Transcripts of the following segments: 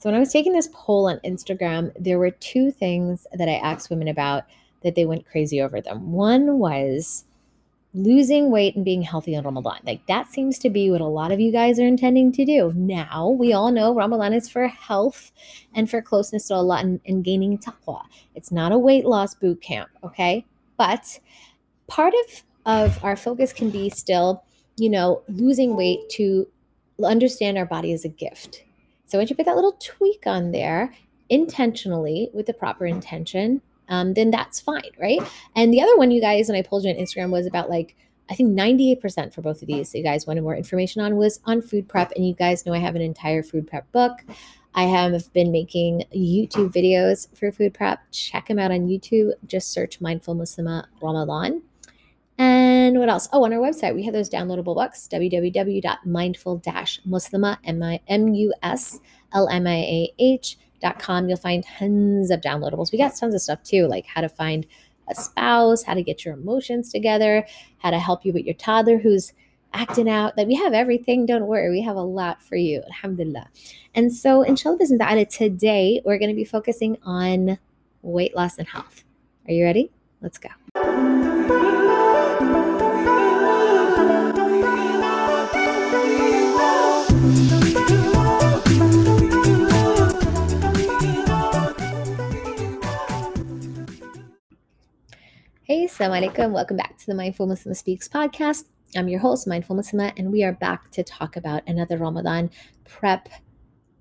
So when I was taking this poll on Instagram, there were two things that I asked women about that they went crazy over them. One was losing weight and being healthy on Ramadan. Like that seems to be what a lot of you guys are intending to do. Now, we all know Ramadan is for health and for closeness to Allah and, and gaining taqwa. It's not a weight loss boot camp, okay? But part of of our focus can be still, you know, losing weight to understand our body as a gift. So once you put that little tweak on there intentionally with the proper intention, um, then that's fine, right? And the other one, you guys, and I pulled you on Instagram was about like, I think 98% for both of these, you guys wanted more information on, was on food prep. And you guys know I have an entire food prep book. I have been making YouTube videos for food prep. Check them out on YouTube. Just search Mindful Muslima Ramadan. And what else? Oh, on our website, we have those downloadable books, www.mindful-muslima, M-I-M-U-S-L-M-I-A-H com. You'll find tons of downloadables. We got tons of stuff too, like how to find a spouse, how to get your emotions together, how to help you with your toddler who's acting out. Like we have everything. Don't worry. We have a lot for you. Alhamdulillah. And so inshallah today we're going to be focusing on weight loss and health. Are you ready? Let's go. Hey, assalamu alaikum. Welcome back to the Mindful Muslima Speaks podcast. I'm your host, Mindful Muslima, and we are back to talk about another Ramadan prep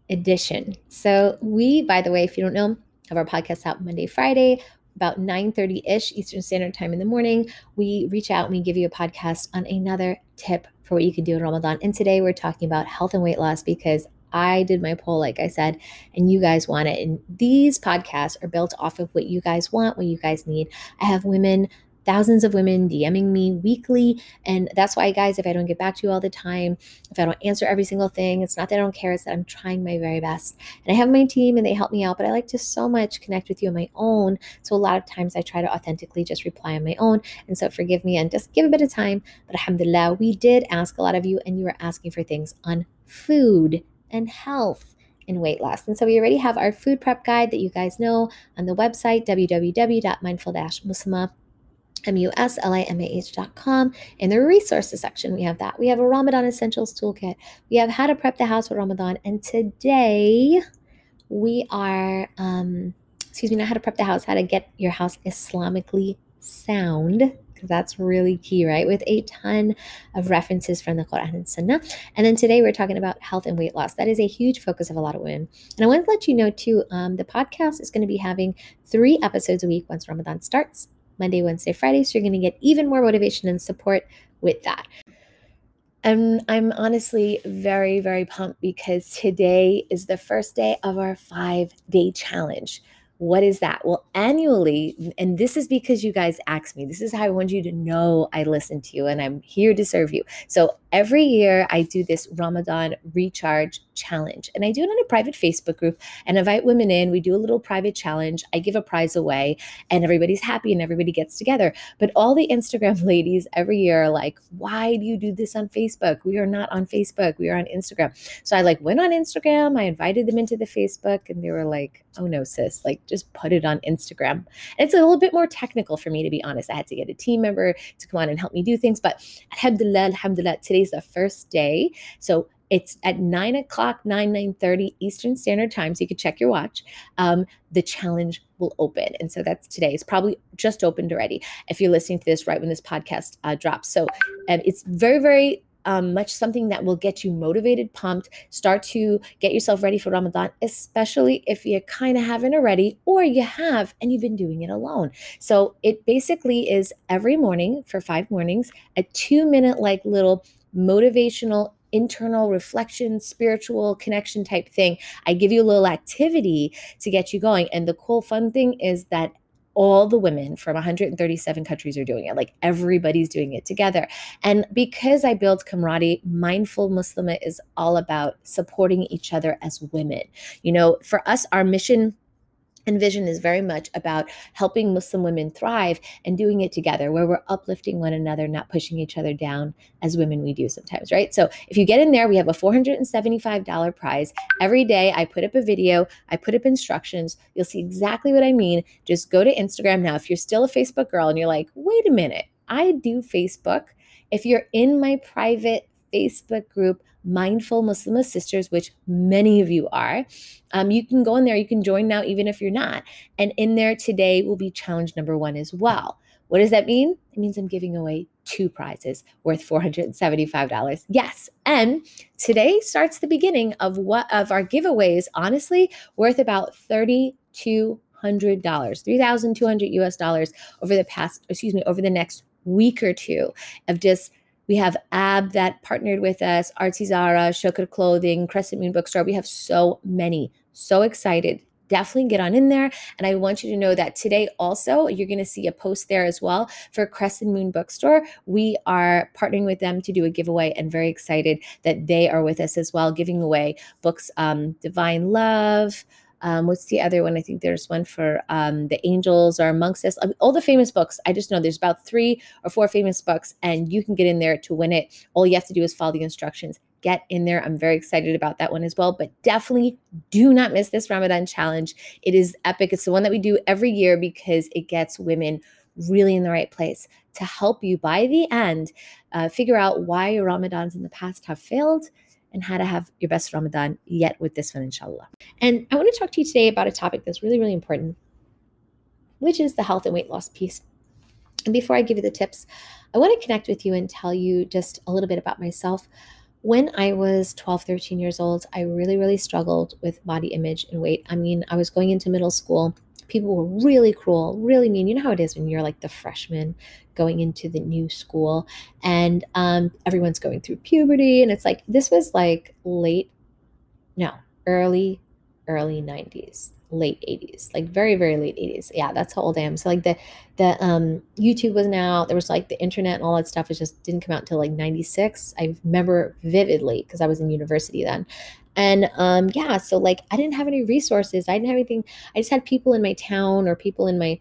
edition. So we, by the way, if you don't know, have our podcast out Monday, Friday, about 9:30-ish Eastern Standard Time in the morning. We reach out and we give you a podcast on another tip for what you can do in Ramadan. And today we're talking about health and weight loss because I did my poll, like I said, and you guys want it. And these podcasts are built off of what you guys want, what you guys need. I have women, thousands of women DMing me weekly. And that's why, guys, if I don't get back to you all the time, if I don't answer every single thing, it's not that I don't care, it's that I'm trying my very best. And I have my team and they help me out, but I like to so much connect with you on my own. So a lot of times I try to authentically just reply on my own. And so forgive me and just give a bit of time. But alhamdulillah, we did ask a lot of you, and you were asking for things on food and health and weight loss. And so we already have our food prep guide that you guys know on the website www.mindful-muslima M-U-S-L-I-M-A-H.com. In the resources section, we have that. We have a Ramadan Essentials Toolkit. We have how to prep the house for Ramadan. And today we are, um, excuse me, not how to prep the house, how to get your house Islamically sound that's really key, right? With a ton of references from the Quran and Sunnah. And then today we're talking about health and weight loss. That is a huge focus of a lot of women. And I want to let you know too, um, the podcast is going to be having three episodes a week once Ramadan starts Monday, Wednesday, Friday. So you're going to get even more motivation and support with that. And I'm honestly very, very pumped because today is the first day of our five day challenge. What is that? Well, annually, and this is because you guys asked me, this is how I want you to know I listen to you and I'm here to serve you. So every year I do this Ramadan recharge challenge and I do it on a private Facebook group and invite women in. We do a little private challenge. I give a prize away and everybody's happy and everybody gets together. But all the Instagram ladies every year are like, why do you do this on Facebook? We are not on Facebook. We are on Instagram. So I like went on Instagram. I invited them into the Facebook and they were like, oh no, sis, like just put it on Instagram. And it's a little bit more technical for me, to be honest. I had to get a team member to come on and help me do things. But alhamdulillah, alhamdulillah, today's the first day. So it's at 9 o'clock 9 9 30 eastern standard time so you can check your watch. Um, the challenge will open and so that's today. It's probably just opened already if you're listening to this right when this podcast uh, drops. So um, it's very very um, much something that will get you motivated, pumped, start to get yourself ready for Ramadan, especially if you kind of haven't already, or you have and you've been doing it alone. So it basically is every morning for five mornings, a two minute, like little motivational internal reflection, spiritual connection type thing. I give you a little activity to get you going. And the cool, fun thing is that all the women from 137 countries are doing it. Like everybody's doing it together. And because I build camaraderie, Mindful Muslima is all about supporting each other as women. You know, for us, our mission Envision is very much about helping Muslim women thrive and doing it together, where we're uplifting one another, not pushing each other down as women we do sometimes, right? So if you get in there, we have a $475 prize. Every day I put up a video, I put up instructions. You'll see exactly what I mean. Just go to Instagram now. If you're still a Facebook girl and you're like, wait a minute, I do Facebook. If you're in my private Facebook group, Mindful Muslim Sisters, which many of you are. Um, you can go in there, you can join now, even if you're not. And in there today will be challenge number one as well. What does that mean? It means I'm giving away two prizes worth $475. Yes. And today starts the beginning of what of our giveaways, honestly, worth about 3200 dollars 3200 us dollars over the past excuse me over the next week or two of just we have AB that partnered with us, Artsy Zara, Shukr Clothing, Crescent Moon Bookstore. We have so many. So excited. Definitely get on in there. And I want you to know that today also, you're going to see a post there as well for Crescent Moon Bookstore. We are partnering with them to do a giveaway and very excited that they are with us as well, giving away books um, Divine Love. Um, what's the other one? I think there's one for um, the angels or amongst us. all the famous books. I just know there's about three or four famous books, and you can get in there to win it. All you have to do is follow the instructions. Get in there. I'm very excited about that one as well. But definitely do not miss this Ramadan challenge. It is epic. It's the one that we do every year because it gets women really in the right place to help you by the end uh, figure out why your Ramadans in the past have failed and how to have your best Ramadan yet with this one, inshallah. And I want to talk to you today about a topic that's really, really important, which is the health and weight loss piece. And before I give you the tips, I want to connect with you and tell you just a little bit about myself. When I was 12, 13 years old, I really, really struggled with body image and weight. I mean, I was going into middle school people were really cruel, really mean. You know how it is when you're like the freshman going into the new school and um, everyone's going through puberty. And it's like, this was like late, no, early, early 90s late 80s like very very late 80s yeah that's how old i am so like the the um youtube wasn't out there was like the internet and all that stuff it just didn't come out until like 96 i remember vividly because i was in university then and um, yeah, so like I didn't have any resources. I didn't have anything. I just had people in my town or people in my,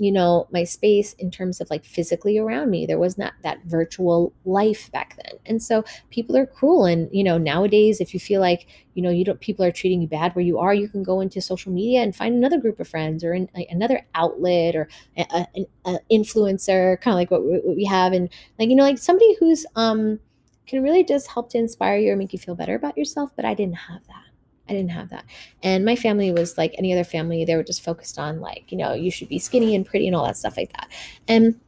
you know, my space in terms of like physically around me. There was not that virtual life back then. And so people are cruel. And, you know, nowadays, if you feel like, you know, you don't, people are treating you bad where you are, you can go into social media and find another group of friends or in, like, another outlet or an influencer, kind of like what, what we have. And like, you know, like somebody who's, um, can really just help to inspire you or make you feel better about yourself. But I didn't have that. I didn't have that. And my family was like any other family. They were just focused on like, you know, you should be skinny and pretty and all that stuff like that. And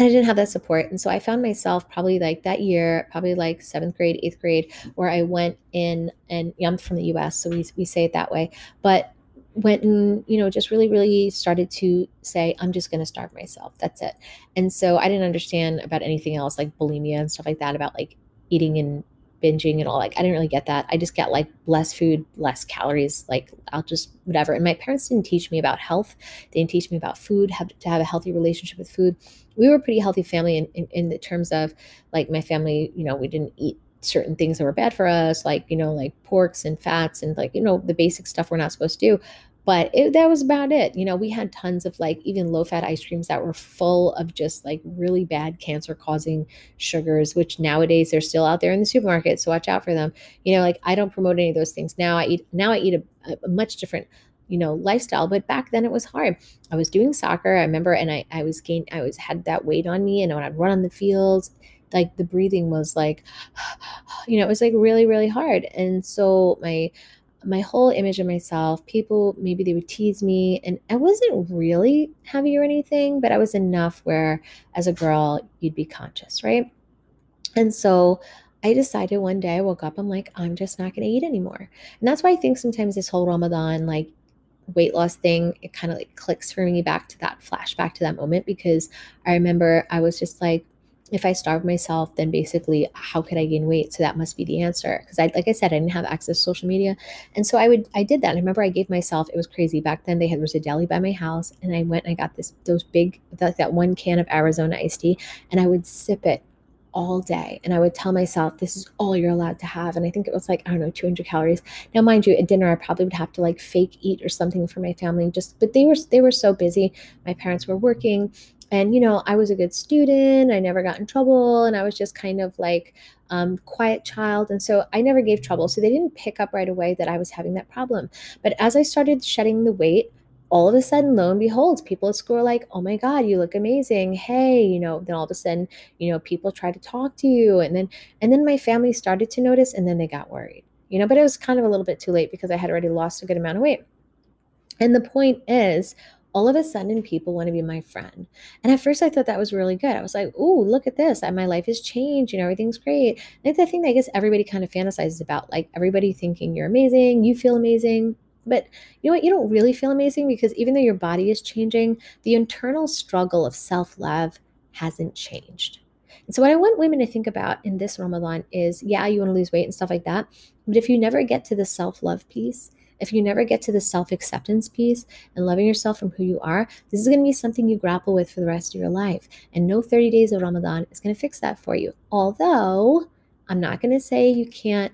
I didn't have that support. And so I found myself probably like that year, probably like seventh grade, eighth grade, where I went in and know, I'm from the US, so we, we say it that way. But went and you know just really really started to say i'm just going to starve myself that's it and so i didn't understand about anything else like bulimia and stuff like that about like eating and binging and all like I didn't really get that. I just get like less food, less calories, like I'll just whatever. And my parents didn't teach me about health. They didn't teach me about food, have to have a healthy relationship with food. We were a pretty healthy family in, in, in the terms of like my family, you know, we didn't eat certain things that were bad for us, like, you know, like porks and fats and like, you know, the basic stuff we're not supposed to do but it, that was about it you know we had tons of like even low fat ice creams that were full of just like really bad cancer causing sugars which nowadays they're still out there in the supermarket so watch out for them. You know like i don't promote any of those things. Now i eat now i eat a, a much different you know lifestyle but back then it was hard. I was doing soccer i remember and i i was gained i was had that weight on me and when i'd run on the fields. Like the breathing was like you know it was like really really hard. And so my my whole image of myself, people maybe they would tease me, and I wasn't really heavy or anything, but I was enough where as a girl, you'd be conscious, right? And so I decided one day I woke up, I'm like, I'm just not going to eat anymore. And that's why I think sometimes this whole Ramadan, like weight loss thing, it kind of like clicks for me back to that flashback to that moment because I remember I was just like, if I starve myself, then basically how could I gain weight? So that must be the answer. Because I like I said, I didn't have access to social media. And so I would I did that. I remember I gave myself, it was crazy. Back then they had there was a deli by my house and I went and I got this those big like that one can of Arizona iced tea and I would sip it all day. And I would tell myself, this is all you're allowed to have. And I think it was like, I don't know, 200 calories. Now, mind you, at dinner, I probably would have to like fake eat or something for my family. Just, but they were, they were so busy. My parents were working and, you know, I was a good student. I never got in trouble. And I was just kind of like, um, quiet child. And so I never gave trouble. So they didn't pick up right away that I was having that problem. But as I started shedding the weight, all of a sudden, lo and behold, people at school are like, oh my God, you look amazing. Hey, you know, then all of a sudden, you know, people try to talk to you. And then, and then my family started to notice and then they got worried, you know, but it was kind of a little bit too late because I had already lost a good amount of weight. And the point is, all of a sudden people want to be my friend. And at first I thought that was really good. I was like, oh, look at this. My life has changed. You know, everything's great. And it's the thing that I guess everybody kind of fantasizes about, like everybody thinking you're amazing, you feel amazing. But you know what? You don't really feel amazing because even though your body is changing, the internal struggle of self love hasn't changed. And so, what I want women to think about in this Ramadan is yeah, you want to lose weight and stuff like that. But if you never get to the self love piece, if you never get to the self acceptance piece and loving yourself from who you are, this is going to be something you grapple with for the rest of your life. And no 30 days of Ramadan is going to fix that for you. Although, I'm not going to say you can't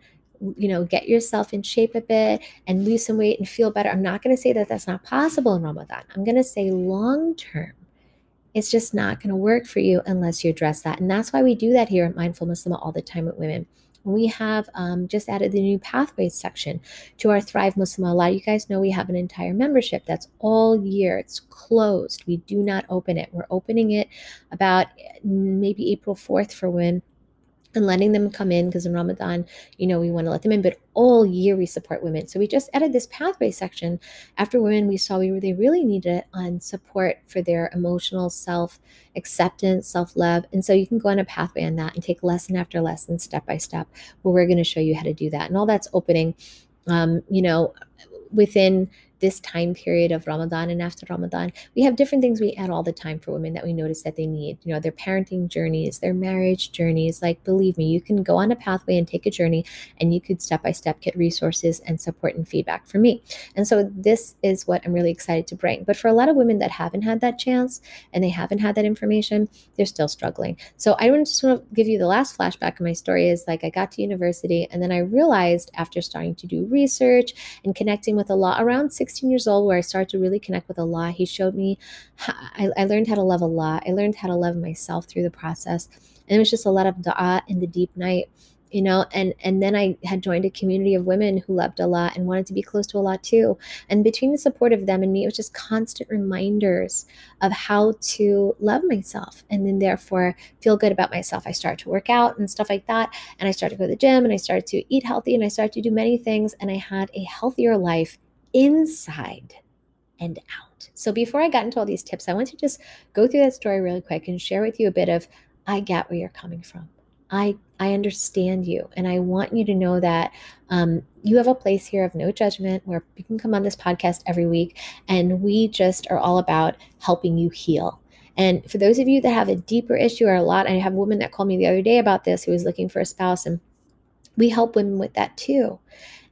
you know get yourself in shape a bit and lose some weight and feel better i'm not going to say that that's not possible in ramadan i'm going to say long term it's just not going to work for you unless you address that and that's why we do that here at mindful muslim all the time with women we have um, just added the new pathways section to our Thrive Muslim. A lot you guys know we have an entire membership that's all year. It's closed. We do not open it. We're opening it about maybe April 4th for when and letting them come in because in Ramadan, you know, we want to let them in, but all year we support women. So we just added this pathway section after women we saw we they really needed it on support for their emotional self acceptance, self love. And so you can go on a pathway on that and take lesson after lesson, step by step, where we're going to show you how to do that. And all that's opening, um, you know, within this time period of Ramadan and after Ramadan, we have different things we add all the time for women that we notice that they need. You know, their parenting journeys, their marriage journeys. Like, believe me, you can go on a pathway and take a journey, and you could step by step get resources and support and feedback from me. And so, this is what I'm really excited to bring. But for a lot of women that haven't had that chance and they haven't had that information, they're still struggling. So, I just want to give you the last flashback of my story is like I got to university, and then I realized after starting to do research and connecting with a lot around six 16 years old where I started to really connect with Allah. He showed me, I, I learned how to love Allah. I learned how to love myself through the process. And it was just a lot of dua in the deep night you know and and then i had joined a community of women who loved allah and wanted to be close to allah too and between the support of them and me it was just constant reminders of how to love myself and then therefore feel good about myself i started to work out and stuff like that and i started to go to the gym and i started to eat healthy and i started to do many things and i had a healthier life inside and out. So before I got into all these tips, I want to just go through that story really quick and share with you a bit of I get where you're coming from. I I understand you, and I want you to know that um, you have a place here of no judgment where you can come on this podcast every week, and we just are all about helping you heal. And for those of you that have a deeper issue or a lot, I have a woman that called me the other day about this who was looking for a spouse, and we help women with that too.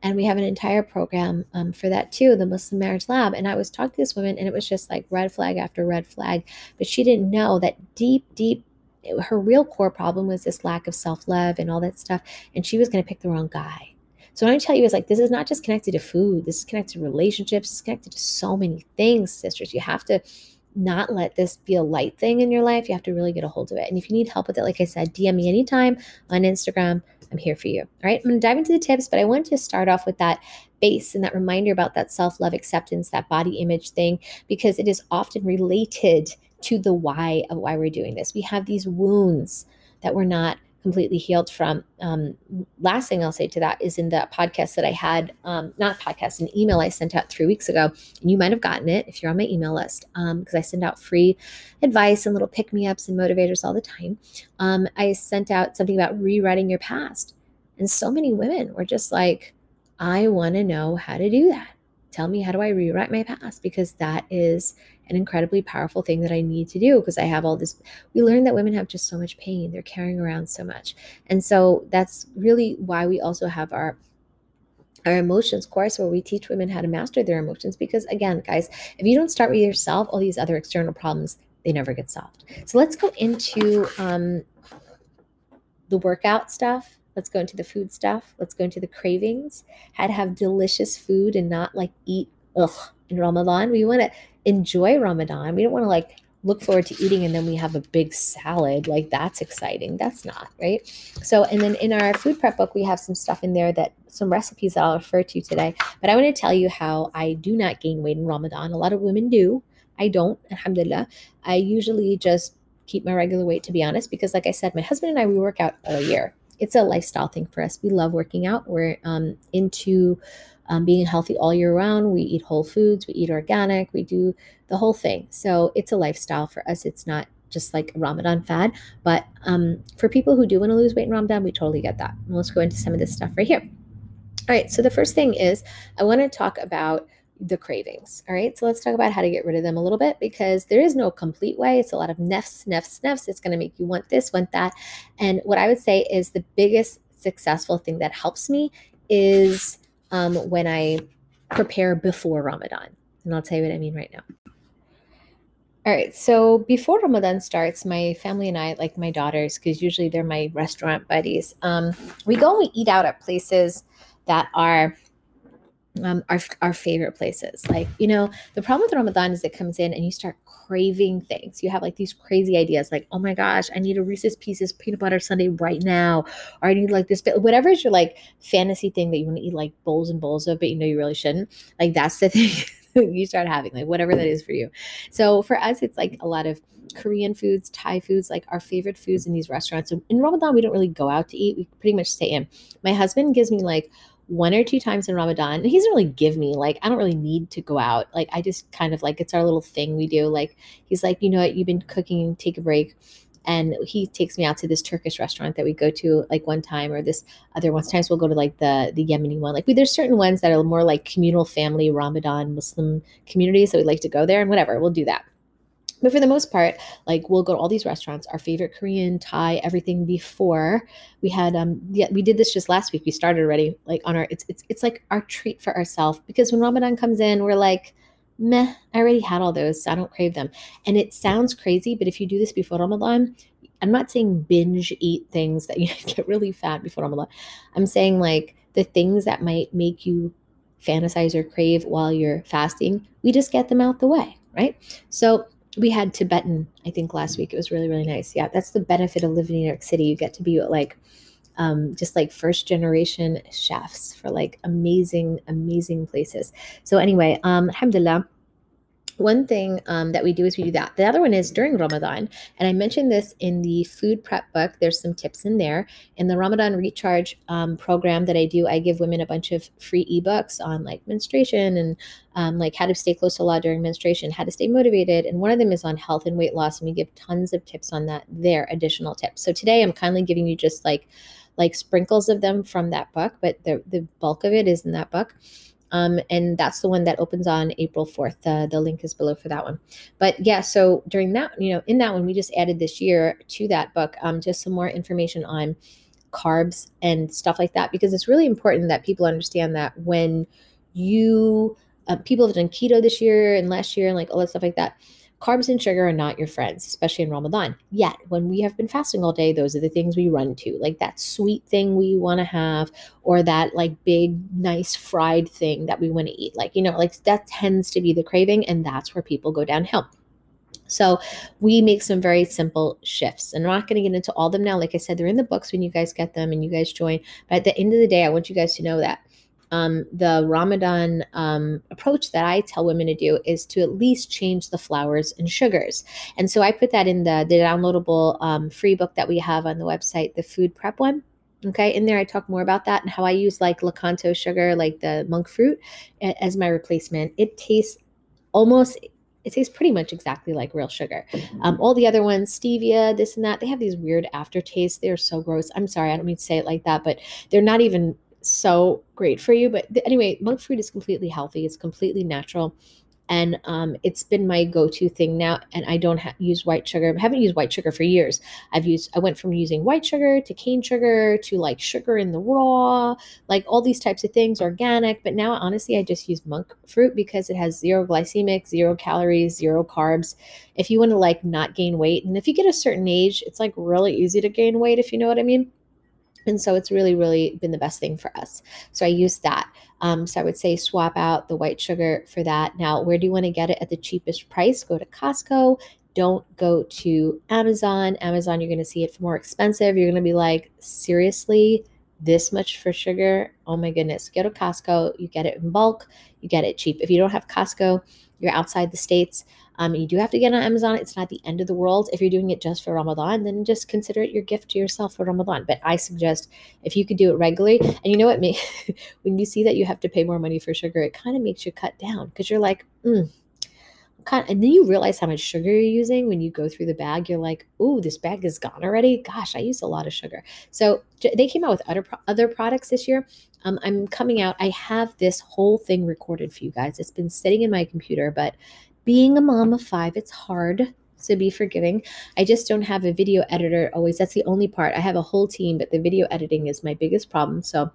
And we have an entire program um, for that too, the Muslim Marriage Lab. And I was talking to this woman, and it was just like red flag after red flag. But she didn't know that deep, deep, her real core problem was this lack of self love and all that stuff. And she was going to pick the wrong guy. So what I tell you is like this is not just connected to food. This is connected to relationships. It's connected to so many things, sisters. You have to not let this be a light thing in your life. You have to really get a hold of it. And if you need help with it, like I said, DM me anytime on Instagram. I'm here for you. All right. I'm going to dive into the tips, but I want to start off with that base and that reminder about that self love acceptance, that body image thing, because it is often related to the why of why we're doing this. We have these wounds that we're not completely healed from. Um, last thing I'll say to that is in the podcast that I had, um, not podcast, an email I sent out three weeks ago. And you might have gotten it if you're on my email list because um, I send out free advice and little pick me ups and motivators all the time. Um, I sent out something about rewriting your past. And so many women were just like, I want to know how to do that. Tell me, how do I rewrite my past? Because that is an incredibly powerful thing that I need to do because I have all this. We learn that women have just so much pain, they're carrying around so much. And so that's really why we also have our our emotions course where we teach women how to master their emotions because again guys if you don't start with yourself all these other external problems they never get solved so let's go into um, the workout stuff. Let's go into the food stuff. Let's go into the cravings. How to have delicious food and not like eat ugh in Ramadan. We want to enjoy Ramadan. We don't want to like look forward to eating and then we have a big salad. Like that's exciting. That's not, right? So, and then in our food prep book, we have some stuff in there that some recipes that I'll refer to today. But I want to tell you how I do not gain weight in Ramadan. A lot of women do. I don't, alhamdulillah. I usually just keep my regular weight, to be honest, because like I said, my husband and I, we work out all year. It's a lifestyle thing for us. We love working out. We're um, into um, being healthy all year round. We eat whole foods, we eat organic, we do the whole thing. So it's a lifestyle for us. It's not just like a Ramadan fad. But um, for people who do want to lose weight in Ramadan, we totally get that. And let's go into some of this stuff right here. All right, so the first thing is I want to talk about the cravings. All right, so let's talk about how to get rid of them a little bit because there is no complete way. It's a lot of nefs, nefs, nefs. It's going to make you want this, want that. And what I would say is the biggest successful thing that helps me is um, when I prepare before Ramadan. And I'll tell you what I mean right now. All right, so before Ramadan starts, my family and I, like my daughters, because usually they're my restaurant buddies, um, we go and we eat out at places that are um, our, our favorite places. Like, you know, the problem with Ramadan is it comes in and you start craving things. You have like these crazy ideas like, oh my gosh, I need a Reese's Pieces peanut butter sundae right now. Or I need like this, but whatever is your like fantasy thing that you want to eat like bowls and bowls of, but you know you really shouldn't. Like, that's the thing you start having, like whatever that is for you. So for us, it's like a lot of Korean foods, Thai foods, like our favorite foods in these restaurants. So in Ramadan, we don't really go out to eat. We pretty much stay in. My husband gives me like one or two times in Ramadan. And he doesn't really give me like I don't really need to go out. Like I just kind of like it's our little thing we do. Like he's like, you know what, you've been cooking, take a break. And he takes me out to this Turkish restaurant that we go to like one time or this other one. Sometimes we'll go to like the the Yemeni one. Like we, there's certain ones that are more like communal family Ramadan Muslim communities that we like to go there and whatever. We'll do that. But for the most part, like we'll go to all these restaurants, our favorite Korean, Thai, everything before. We had um yeah, we did this just last week. We started already like on our it's it's it's like our treat for ourselves because when Ramadan comes in, we're like, meh, I already had all those, so I don't crave them. And it sounds crazy, but if you do this before Ramadan, I'm not saying binge eat things that you get really fat before Ramadan. I'm saying like the things that might make you fantasize or crave while you're fasting, we just get them out the way, right? So we had Tibetan, I think last week. It was really, really nice. Yeah, that's the benefit of living in New York City. You get to be like um, just like first generation chefs for like amazing, amazing places. So anyway, um, alhamdulillah one thing um, that we do is we do that. The other one is during Ramadan, and I mentioned this in the food prep book. There's some tips in there. In the Ramadan Recharge um, program that I do, I give women a bunch of free ebooks on like menstruation and um, like how to stay close to Allah during menstruation, how to stay motivated, and one of them is on health and weight loss, and we give tons of tips on that. There, additional tips. So today, I'm kindly giving you just like like sprinkles of them from that book, but the the bulk of it is in that book. Um, and that's the one that opens on April 4th. Uh, the link is below for that one. But yeah, so during that, you know, in that one, we just added this year to that book um, just some more information on carbs and stuff like that, because it's really important that people understand that when you, uh, people have done keto this year and last year and like all that stuff like that, Carbs and sugar are not your friends, especially in Ramadan. Yet, when we have been fasting all day, those are the things we run to, like that sweet thing we want to have, or that like big, nice fried thing that we want to eat. Like, you know, like that tends to be the craving, and that's where people go downhill. So we make some very simple shifts. And I'm not going to get into all of them now. Like I said, they're in the books when you guys get them and you guys join. But at the end of the day, I want you guys to know that um, the Ramadan um, approach that I tell women to do is to at least change the flours and sugars. And so I put that in the, the downloadable um, free book that we have on the website, the food prep one. Okay, in there I talk more about that and how I use like Lakanto sugar, like the monk fruit, as my replacement. It tastes almost it tastes pretty much exactly like real sugar. Um, all the other ones, stevia, this and that, they have these weird aftertastes. They're so gross. I'm sorry, I don't mean to say it like that, but they're not even so great for you. But th- anyway, monk fruit is completely healthy. It's completely natural. And um, it's been my go-to thing now. And I don't ha- use white sugar. I haven't used white sugar for years. I've used. I went from using white sugar to cane sugar to like sugar in the raw, like all these types of things, organic. But now, honestly, I just use monk fruit because it has zero glycemic, zero calories, zero carbs. If you want to like not gain weight, and if you get a certain age, it's like really easy to gain weight. If you know what I mean And so it's really, really been the best thing for us. So I use that. Um, so I would say swap out the white sugar for that. Now, where do you want to get it at the cheapest price? Go to Costco. Don't go to Amazon. Amazon, you're going to see it for more expensive. You're going to be like, seriously, this much for sugar? Oh my goodness. Go to Costco. You get it in bulk. You get it cheap. If you don't have Costco, you're outside the states. Um, you do have to get on Amazon. It's not the end of the world. If you're doing it just for Ramadan, then just consider it your gift to yourself for Ramadan. But I suggest if you could do it regularly, and you know what, me, when you see that you have to pay more money for sugar, it kind of makes you cut down because you're like, mm, and then you realize how much sugar you're using when you go through the bag. You're like, "Ooh, this bag is gone already." Gosh, I use a lot of sugar. So they came out with other other products this year. Um, I'm coming out. I have this whole thing recorded for you guys. It's been sitting in my computer, but being a mom of five, it's hard. So be forgiving. I just don't have a video editor always. That's the only part. I have a whole team, but the video editing is my biggest problem. So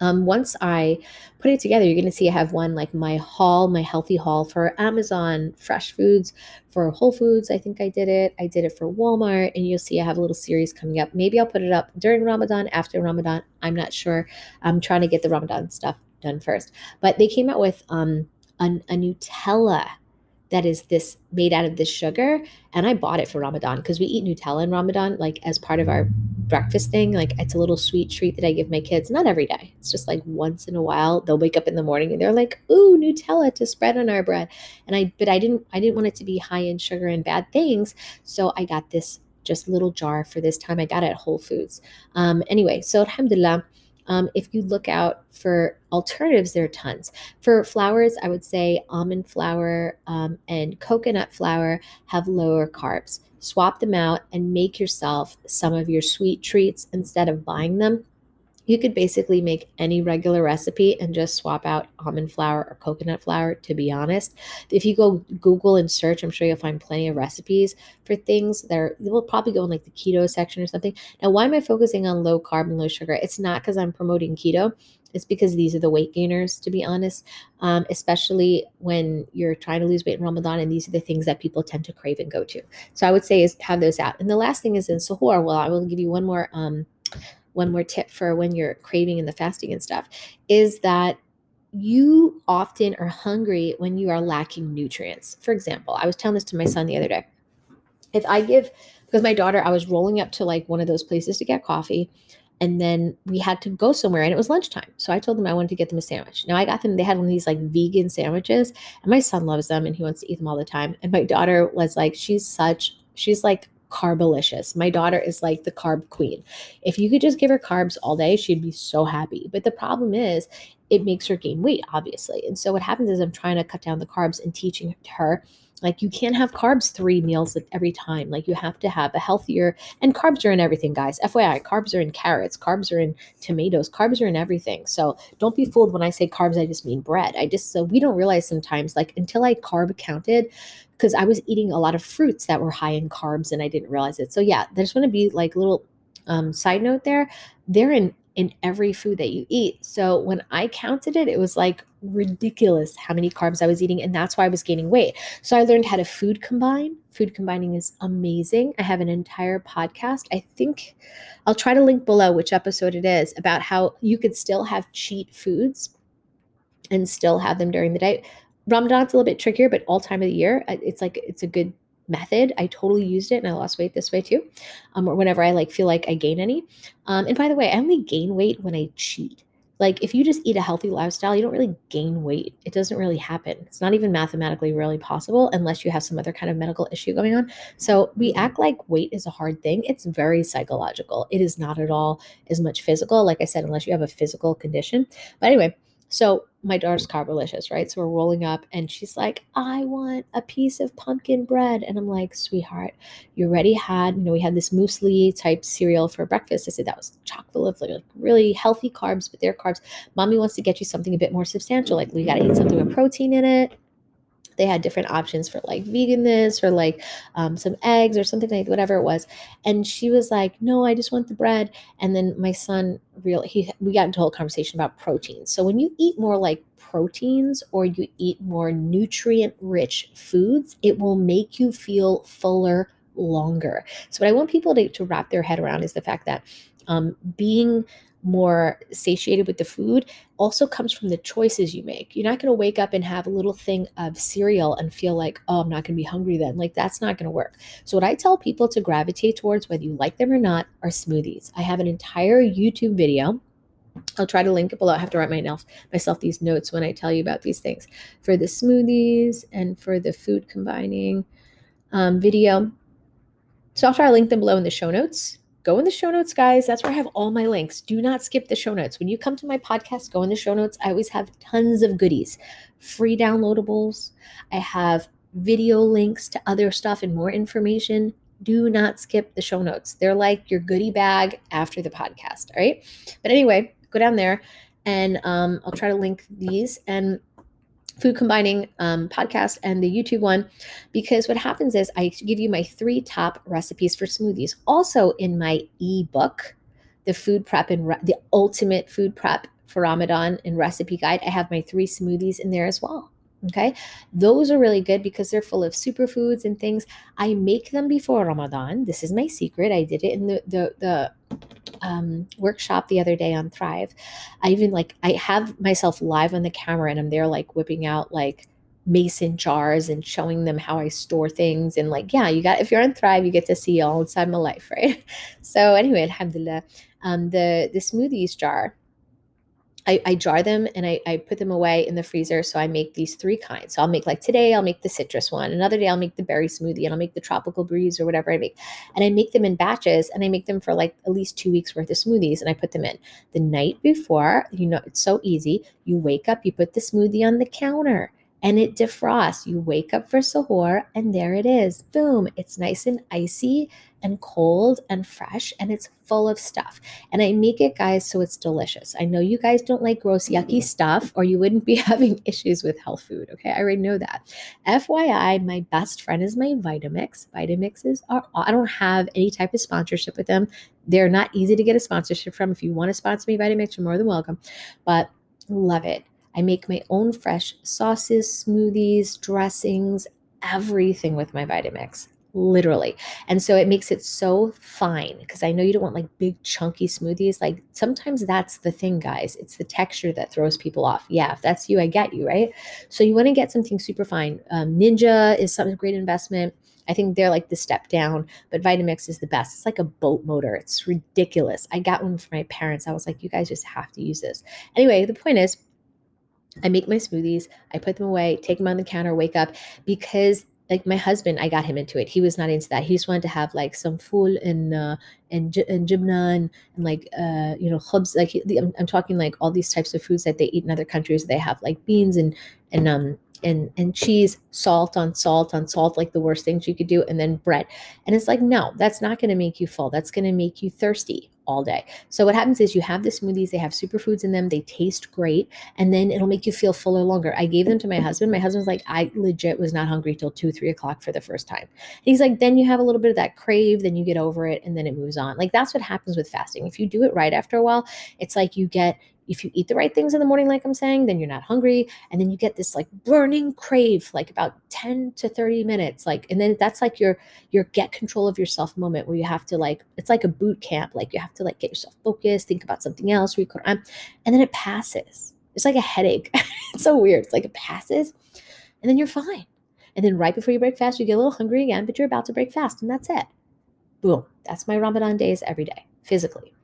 um, once I put it together, you're going to see I have one like my haul, my healthy haul for Amazon, fresh foods, for Whole Foods. I think I did it. I did it for Walmart, and you'll see I have a little series coming up. Maybe I'll put it up during Ramadan, after Ramadan. I'm not sure. I'm trying to get the Ramadan stuff done first. But they came out with um, a, a Nutella that is this made out of this sugar and i bought it for ramadan because we eat nutella in ramadan like as part of our breakfast thing like it's a little sweet treat that i give my kids not every day it's just like once in a while they'll wake up in the morning and they're like ooh nutella to spread on our bread and i but i didn't i didn't want it to be high in sugar and bad things so i got this just little jar for this time i got it at whole foods. Um anyway so alhamdulillah um, if you look out for alternatives, there are tons. For flours, I would say almond flour um, and coconut flour have lower carbs. Swap them out and make yourself some of your sweet treats instead of buying them you could basically make any regular recipe and just swap out almond flour or coconut flour to be honest. If you go google and search i'm sure you'll find plenty of recipes for things that are will probably go in like the keto section or something. Now why am i focusing on low carb and low sugar? It's not because i'm promoting keto. It's because these are the weight gainers to be honest. Um, especially when you're trying to lose weight in ramadan and these are the things that people tend to crave and go to. So i would say is have those out. And the last thing is in suhoor well i will give you one more um, one more tip for when you're craving and the fasting and stuff is that you often are hungry when you are lacking nutrients. For example, I was telling this to my son the other day. If I give, because my daughter, I was rolling up to like one of those places to get coffee, and then we had to go somewhere and it was lunchtime. So I told them I wanted to get them a sandwich. Now I got them, they had one of these like vegan sandwiches, and my son loves them and he wants to eat them all the time. And my daughter was like, she's such, she's like carbolicious. My daughter is like the carb queen. If you could just give her carbs all day, she'd be so happy. But the problem is, it makes her gain weight, obviously. And so what happens is, I'm trying to cut down the carbs and teaching her like you can't have carbs three meals every time. Like you have to have a healthier and carbs are in everything, guys. FYI, carbs are in carrots, carbs are in tomatoes, carbs are in everything. So don't be fooled when I say carbs, I just mean bread. I just so we don't realize sometimes, like until I carb counted, because I was eating a lot of fruits that were high in carbs and I didn't realize it. So yeah, there's going to be like little um, side note there. They're in in every food that you eat. So when I counted it, it was like ridiculous how many carbs I was eating. And that's why I was gaining weight. So I learned how to food combine. Food combining is amazing. I have an entire podcast. I think I'll try to link below which episode it is about how you could still have cheat foods and still have them during the day. Ramadan's a little bit trickier, but all time of the year, it's like it's a good method. I totally used it and I lost weight this way too. Um, or whenever I like feel like I gain any. Um, and by the way, I only gain weight when I cheat. Like if you just eat a healthy lifestyle, you don't really gain weight. It doesn't really happen. It's not even mathematically really possible unless you have some other kind of medical issue going on. So we act like weight is a hard thing. It's very psychological. It is not at all as much physical. Like I said, unless you have a physical condition. But anyway, so my daughter's carbolicious, right? So we're rolling up and she's like, I want a piece of pumpkin bread. And I'm like, sweetheart, you already had, you know, we had this muesli type cereal for breakfast. I said that was chock full of like really healthy carbs, but they're carbs. Mommy wants to get you something a bit more substantial. Like we got to eat something with protein in it they had different options for like vegan this or like um, some eggs or something like whatever it was. And she was like no i just want the bread. And then my son real he we got into a whole conversation about proteins. So when you eat more like proteins or you eat more nutrient rich foods it will make you feel fuller longer. So, what I want people to, to wrap their head around is the fact that um, being more satiated with the food also comes from the choices you make. You're not going to wake up and have a little thing of cereal and feel like, oh, I'm not going to be hungry then. Like, that's not going to work. So, what I tell people to gravitate towards, whether you like them or not, are smoothies. I have an entire YouTube video. I'll try to link it below. I have to write my myself these notes when I tell you about these things for the smoothies and for the food combining um, video. So I'll try to link them below in the show notes go in the show notes, guys. That's where I have all my links. Do not skip the show notes. When you come to my podcast, go in the show notes. I always have tons of goodies, free downloadables. I have video links to other stuff and more information. Do not skip the show notes. They're like your goodie bag after the podcast. All right. But anyway, go down there and um, I'll try to link these. And food combining um, podcast and the YouTube one because what happens is I give you my three top recipes for smoothies. Also in my ebook, the food prep and re- the ultimate food prep for Ramadan and recipe guide, I have my three smoothies in there as well. Okay, those are really good because they're full of superfoods and things. I make them before Ramadan. This is my secret. I did it in the the the um, workshop the other day on Thrive. I even like I have myself live on the camera and I'm there like whipping out like mason jars and showing them how I store things and like yeah you got if you're on Thrive you get to see all inside my life right so anyway alhamdulillah um, the the smoothies jar I, I, jar them and I, I put them away in the freezer. So I make these three kinds. So I'll make like today, I'll make the citrus one. Another day, I'll make the berry smoothie and I'll make the tropical breeze or whatever I make. And I make them in batches and I make them for like at least two weeks worth of smoothies and I put them in. The night before, you know, it's so easy. You wake up, you put the smoothie on the counter and it defrosts. You wake up for sahur and there it is. Boom. It's nice and icy and cold and fresh and it's full of stuff. And I make it, guys, so it's delicious. I know you guys don't like gross, yucky mm-hmm. stuff or you wouldn't be having issues with health food. Okay. I already know that. FYI, my best friend is my Vitamix. Vitamixes are, I don't have any type of sponsorship with them. They're not easy to get a sponsorship from. If you want to sponsor me, Vitamix, you're more than welcome. But love it. I make my own fresh sauces, smoothies, dressings, everything with my Vitamix literally. And so it makes it so fine because I know you don't want like big chunky smoothies. Like sometimes that's the thing, guys. It's the texture that throws people off. Yeah, if that's you, I get you, right? So you want to get something super fine. Um, Ninja is some great investment. I think they're like the step down, but Vitamix is the best. It's like a boat motor. It's ridiculous. I got one for my parents. I was like, you guys just have to use this. Anyway, the point is, I make my smoothies, I put them away, take them on the counter, wake up because like my husband, I got him into it. He was not into that. He just wanted to have like some fool and uh, and and jibna and, and like uh, you know khubz. Like I'm, I'm talking like all these types of foods that they eat in other countries. They have like beans and and um and and cheese, salt on salt on salt, like the worst things you could do, and then bread. And it's like no, that's not going to make you full. That's going to make you thirsty all day. So what happens is you have the smoothies, they have superfoods in them, they taste great, and then it'll make you feel fuller longer. I gave them to my husband. My husband's like, I legit was not hungry till two, three o'clock for the first time. He's like, then you have a little bit of that crave, then you get over it, and then it moves on. Like that's what happens with fasting. If you do it right after a while, it's like you get if you eat the right things in the morning, like I'm saying, then you're not hungry. And then you get this like burning crave, like about 10 to 30 minutes. Like, and then that's like your your get control of yourself moment where you have to like, it's like a boot camp. Like you have to like get yourself focused, think about something else, read Quran, and then it passes. It's like a headache. it's so weird. It's like it passes, and then you're fine. And then right before you break fast, you get a little hungry again, but you're about to break fast, and that's it. Boom. That's my Ramadan days every day, physically.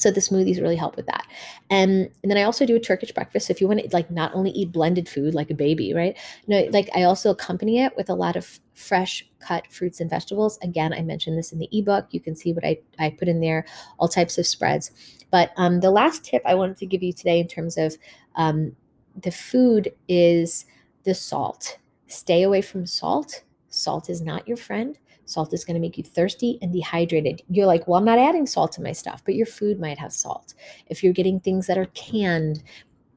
So the smoothies really help with that. And, and then I also do a Turkish breakfast. So if you want to like not only eat blended food like a baby, right? No, like I also accompany it with a lot of fresh cut fruits and vegetables. Again, I mentioned this in the ebook. You can see what I, I put in there, all types of spreads. But um, the last tip I wanted to give you today in terms of um, the food is the salt. Stay away from salt. Salt is not your friend. Salt is going to make you thirsty and dehydrated. You're like, well, I'm not adding salt to my stuff, but your food might have salt. If you're getting things that are canned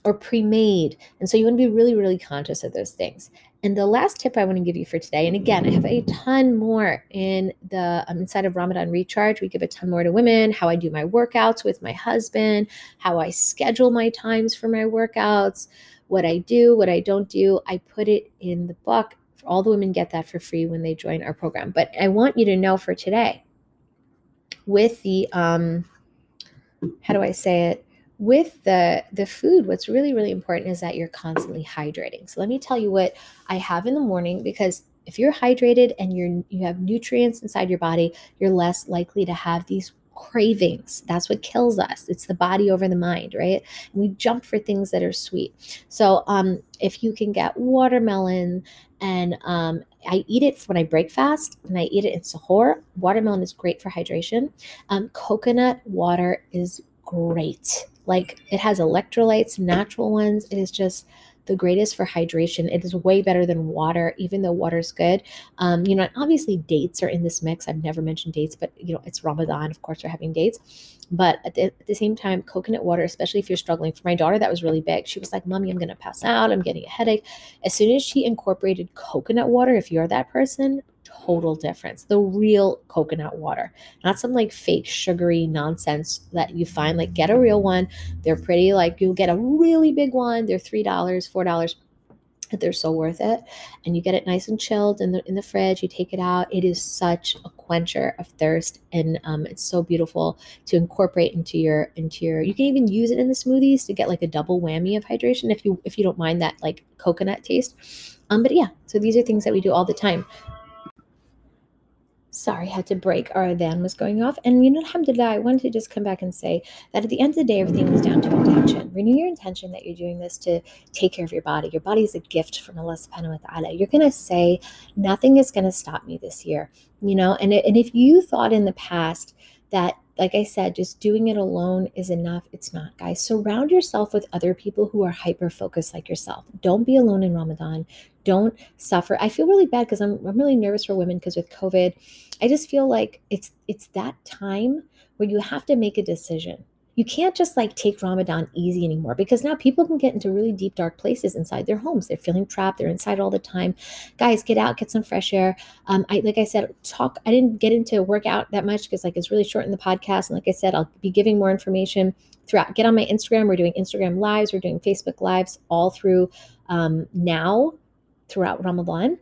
or pre made. And so you want to be really, really conscious of those things. And the last tip I want to give you for today, and again, I have a ton more in the um, inside of Ramadan Recharge. We give a ton more to women, how I do my workouts with my husband, how I schedule my times for my workouts, what I do, what I don't do. I put it in the book all the women get that for free when they join our program. But I want you to know for today, with the um, how do I say it? With the the food, what's really really important is that you're constantly hydrating. So let me tell you what I have in the morning because if you're hydrated and you're you have nutrients inside your body, you're less likely to have these cravings. That's what kills us. It's the body over the mind, right? And we jump for things that are sweet. So um, if you can get watermelon and um, I eat it when I break fast and I eat it in sahur. Watermelon is great for hydration. Um, coconut water is great. Like it has electrolytes, natural ones. It is just the greatest for hydration. It is way better than water, even though water is good. Um, you know, obviously dates are in this mix. I've never mentioned dates, but you know, it's Ramadan. Of course, we're having dates. But at the, at the same time, coconut water, especially if you're struggling. For my daughter, that was really big. She was like, "Mommy, I'm gonna pass out. I'm getting a headache." As soon as she incorporated coconut water, if you're that person, total difference. The real coconut water, not some like fake sugary nonsense that you find. Like, get a real one. They're pretty. Like, you'll get a really big one. They're $3, $4 they're so worth it and you get it nice and chilled in the in the fridge you take it out it is such a quencher of thirst and um, it's so beautiful to incorporate into your into your you can even use it in the smoothies to get like a double whammy of hydration if you if you don't mind that like coconut taste um but yeah so these are things that we do all the time sorry, had to break. Our van was going off. And you know, alhamdulillah, I wanted to just come back and say that at the end of the day, everything comes down to intention. Renew your intention that you're doing this to take care of your body. Your body is a gift from Allah subhanahu wa ta'ala. You're gonna say, nothing is gonna stop me this year. You know, and, and if you thought in the past that like I said, just doing it alone is enough. It's not, guys. Surround yourself with other people who are hyper focused like yourself. Don't be alone in Ramadan. Don't suffer. I feel really bad because I'm, I'm really nervous for women because with COVID, I just feel like it's it's that time where you have to make a decision you can't just like take Ramadan easy anymore because now people can get into really deep, dark places inside their homes. They're feeling trapped. They're inside all the time. Guys, get out, get some fresh air. Um, I like I said, talk. I didn't get into workout that much because like it's really short in the podcast. And like I said, I'll be giving more information throughout. Get on my Instagram. We're doing Instagram lives. We're doing Facebook lives all through um, now throughout Ramadan.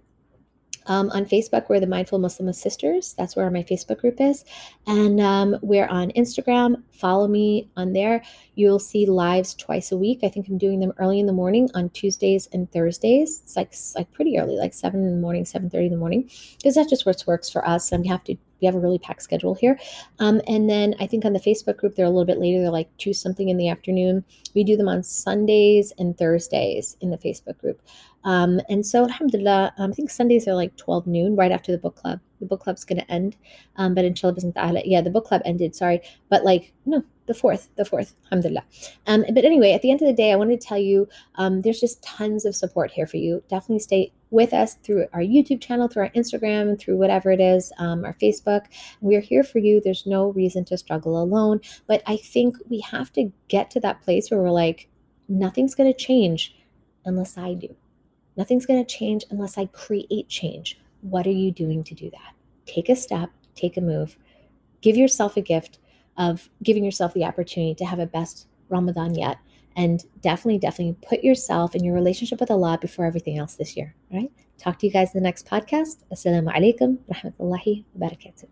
Um, on Facebook, we're the Mindful Muslim Sisters. That's where my Facebook group is. And um, we're on Instagram. Follow me on there. You'll see lives twice a week. I think I'm doing them early in the morning on Tuesdays and Thursdays. It's like, like pretty early, like 7 in the morning, 7.30 in the morning, because that just works, works for us. And we have to we have a really packed schedule here. Um, and then I think on the Facebook group, they're a little bit later. They're like choose something in the afternoon. We do them on Sundays and Thursdays in the Facebook group. Um, and so, alhamdulillah, um, I think Sundays are like 12 noon, right after the book club. The book club's going to end. Um, but inshallah, yeah, the book club ended, sorry. But like, no, the fourth, the fourth, alhamdulillah. Um, but anyway, at the end of the day, I wanted to tell you um, there's just tons of support here for you. Definitely stay with us through our YouTube channel, through our Instagram, through whatever it is, um, our Facebook. We're here for you. There's no reason to struggle alone. But I think we have to get to that place where we're like, nothing's going to change unless I do. Nothing's going to change unless I create change. What are you doing to do that? Take a step, take a move, give yourself a gift of giving yourself the opportunity to have a best Ramadan yet. And definitely, definitely put yourself and your relationship with Allah before everything else this year. All right. Talk to you guys in the next podcast. Assalamu alaikum rahmatullahi wa barakatuh.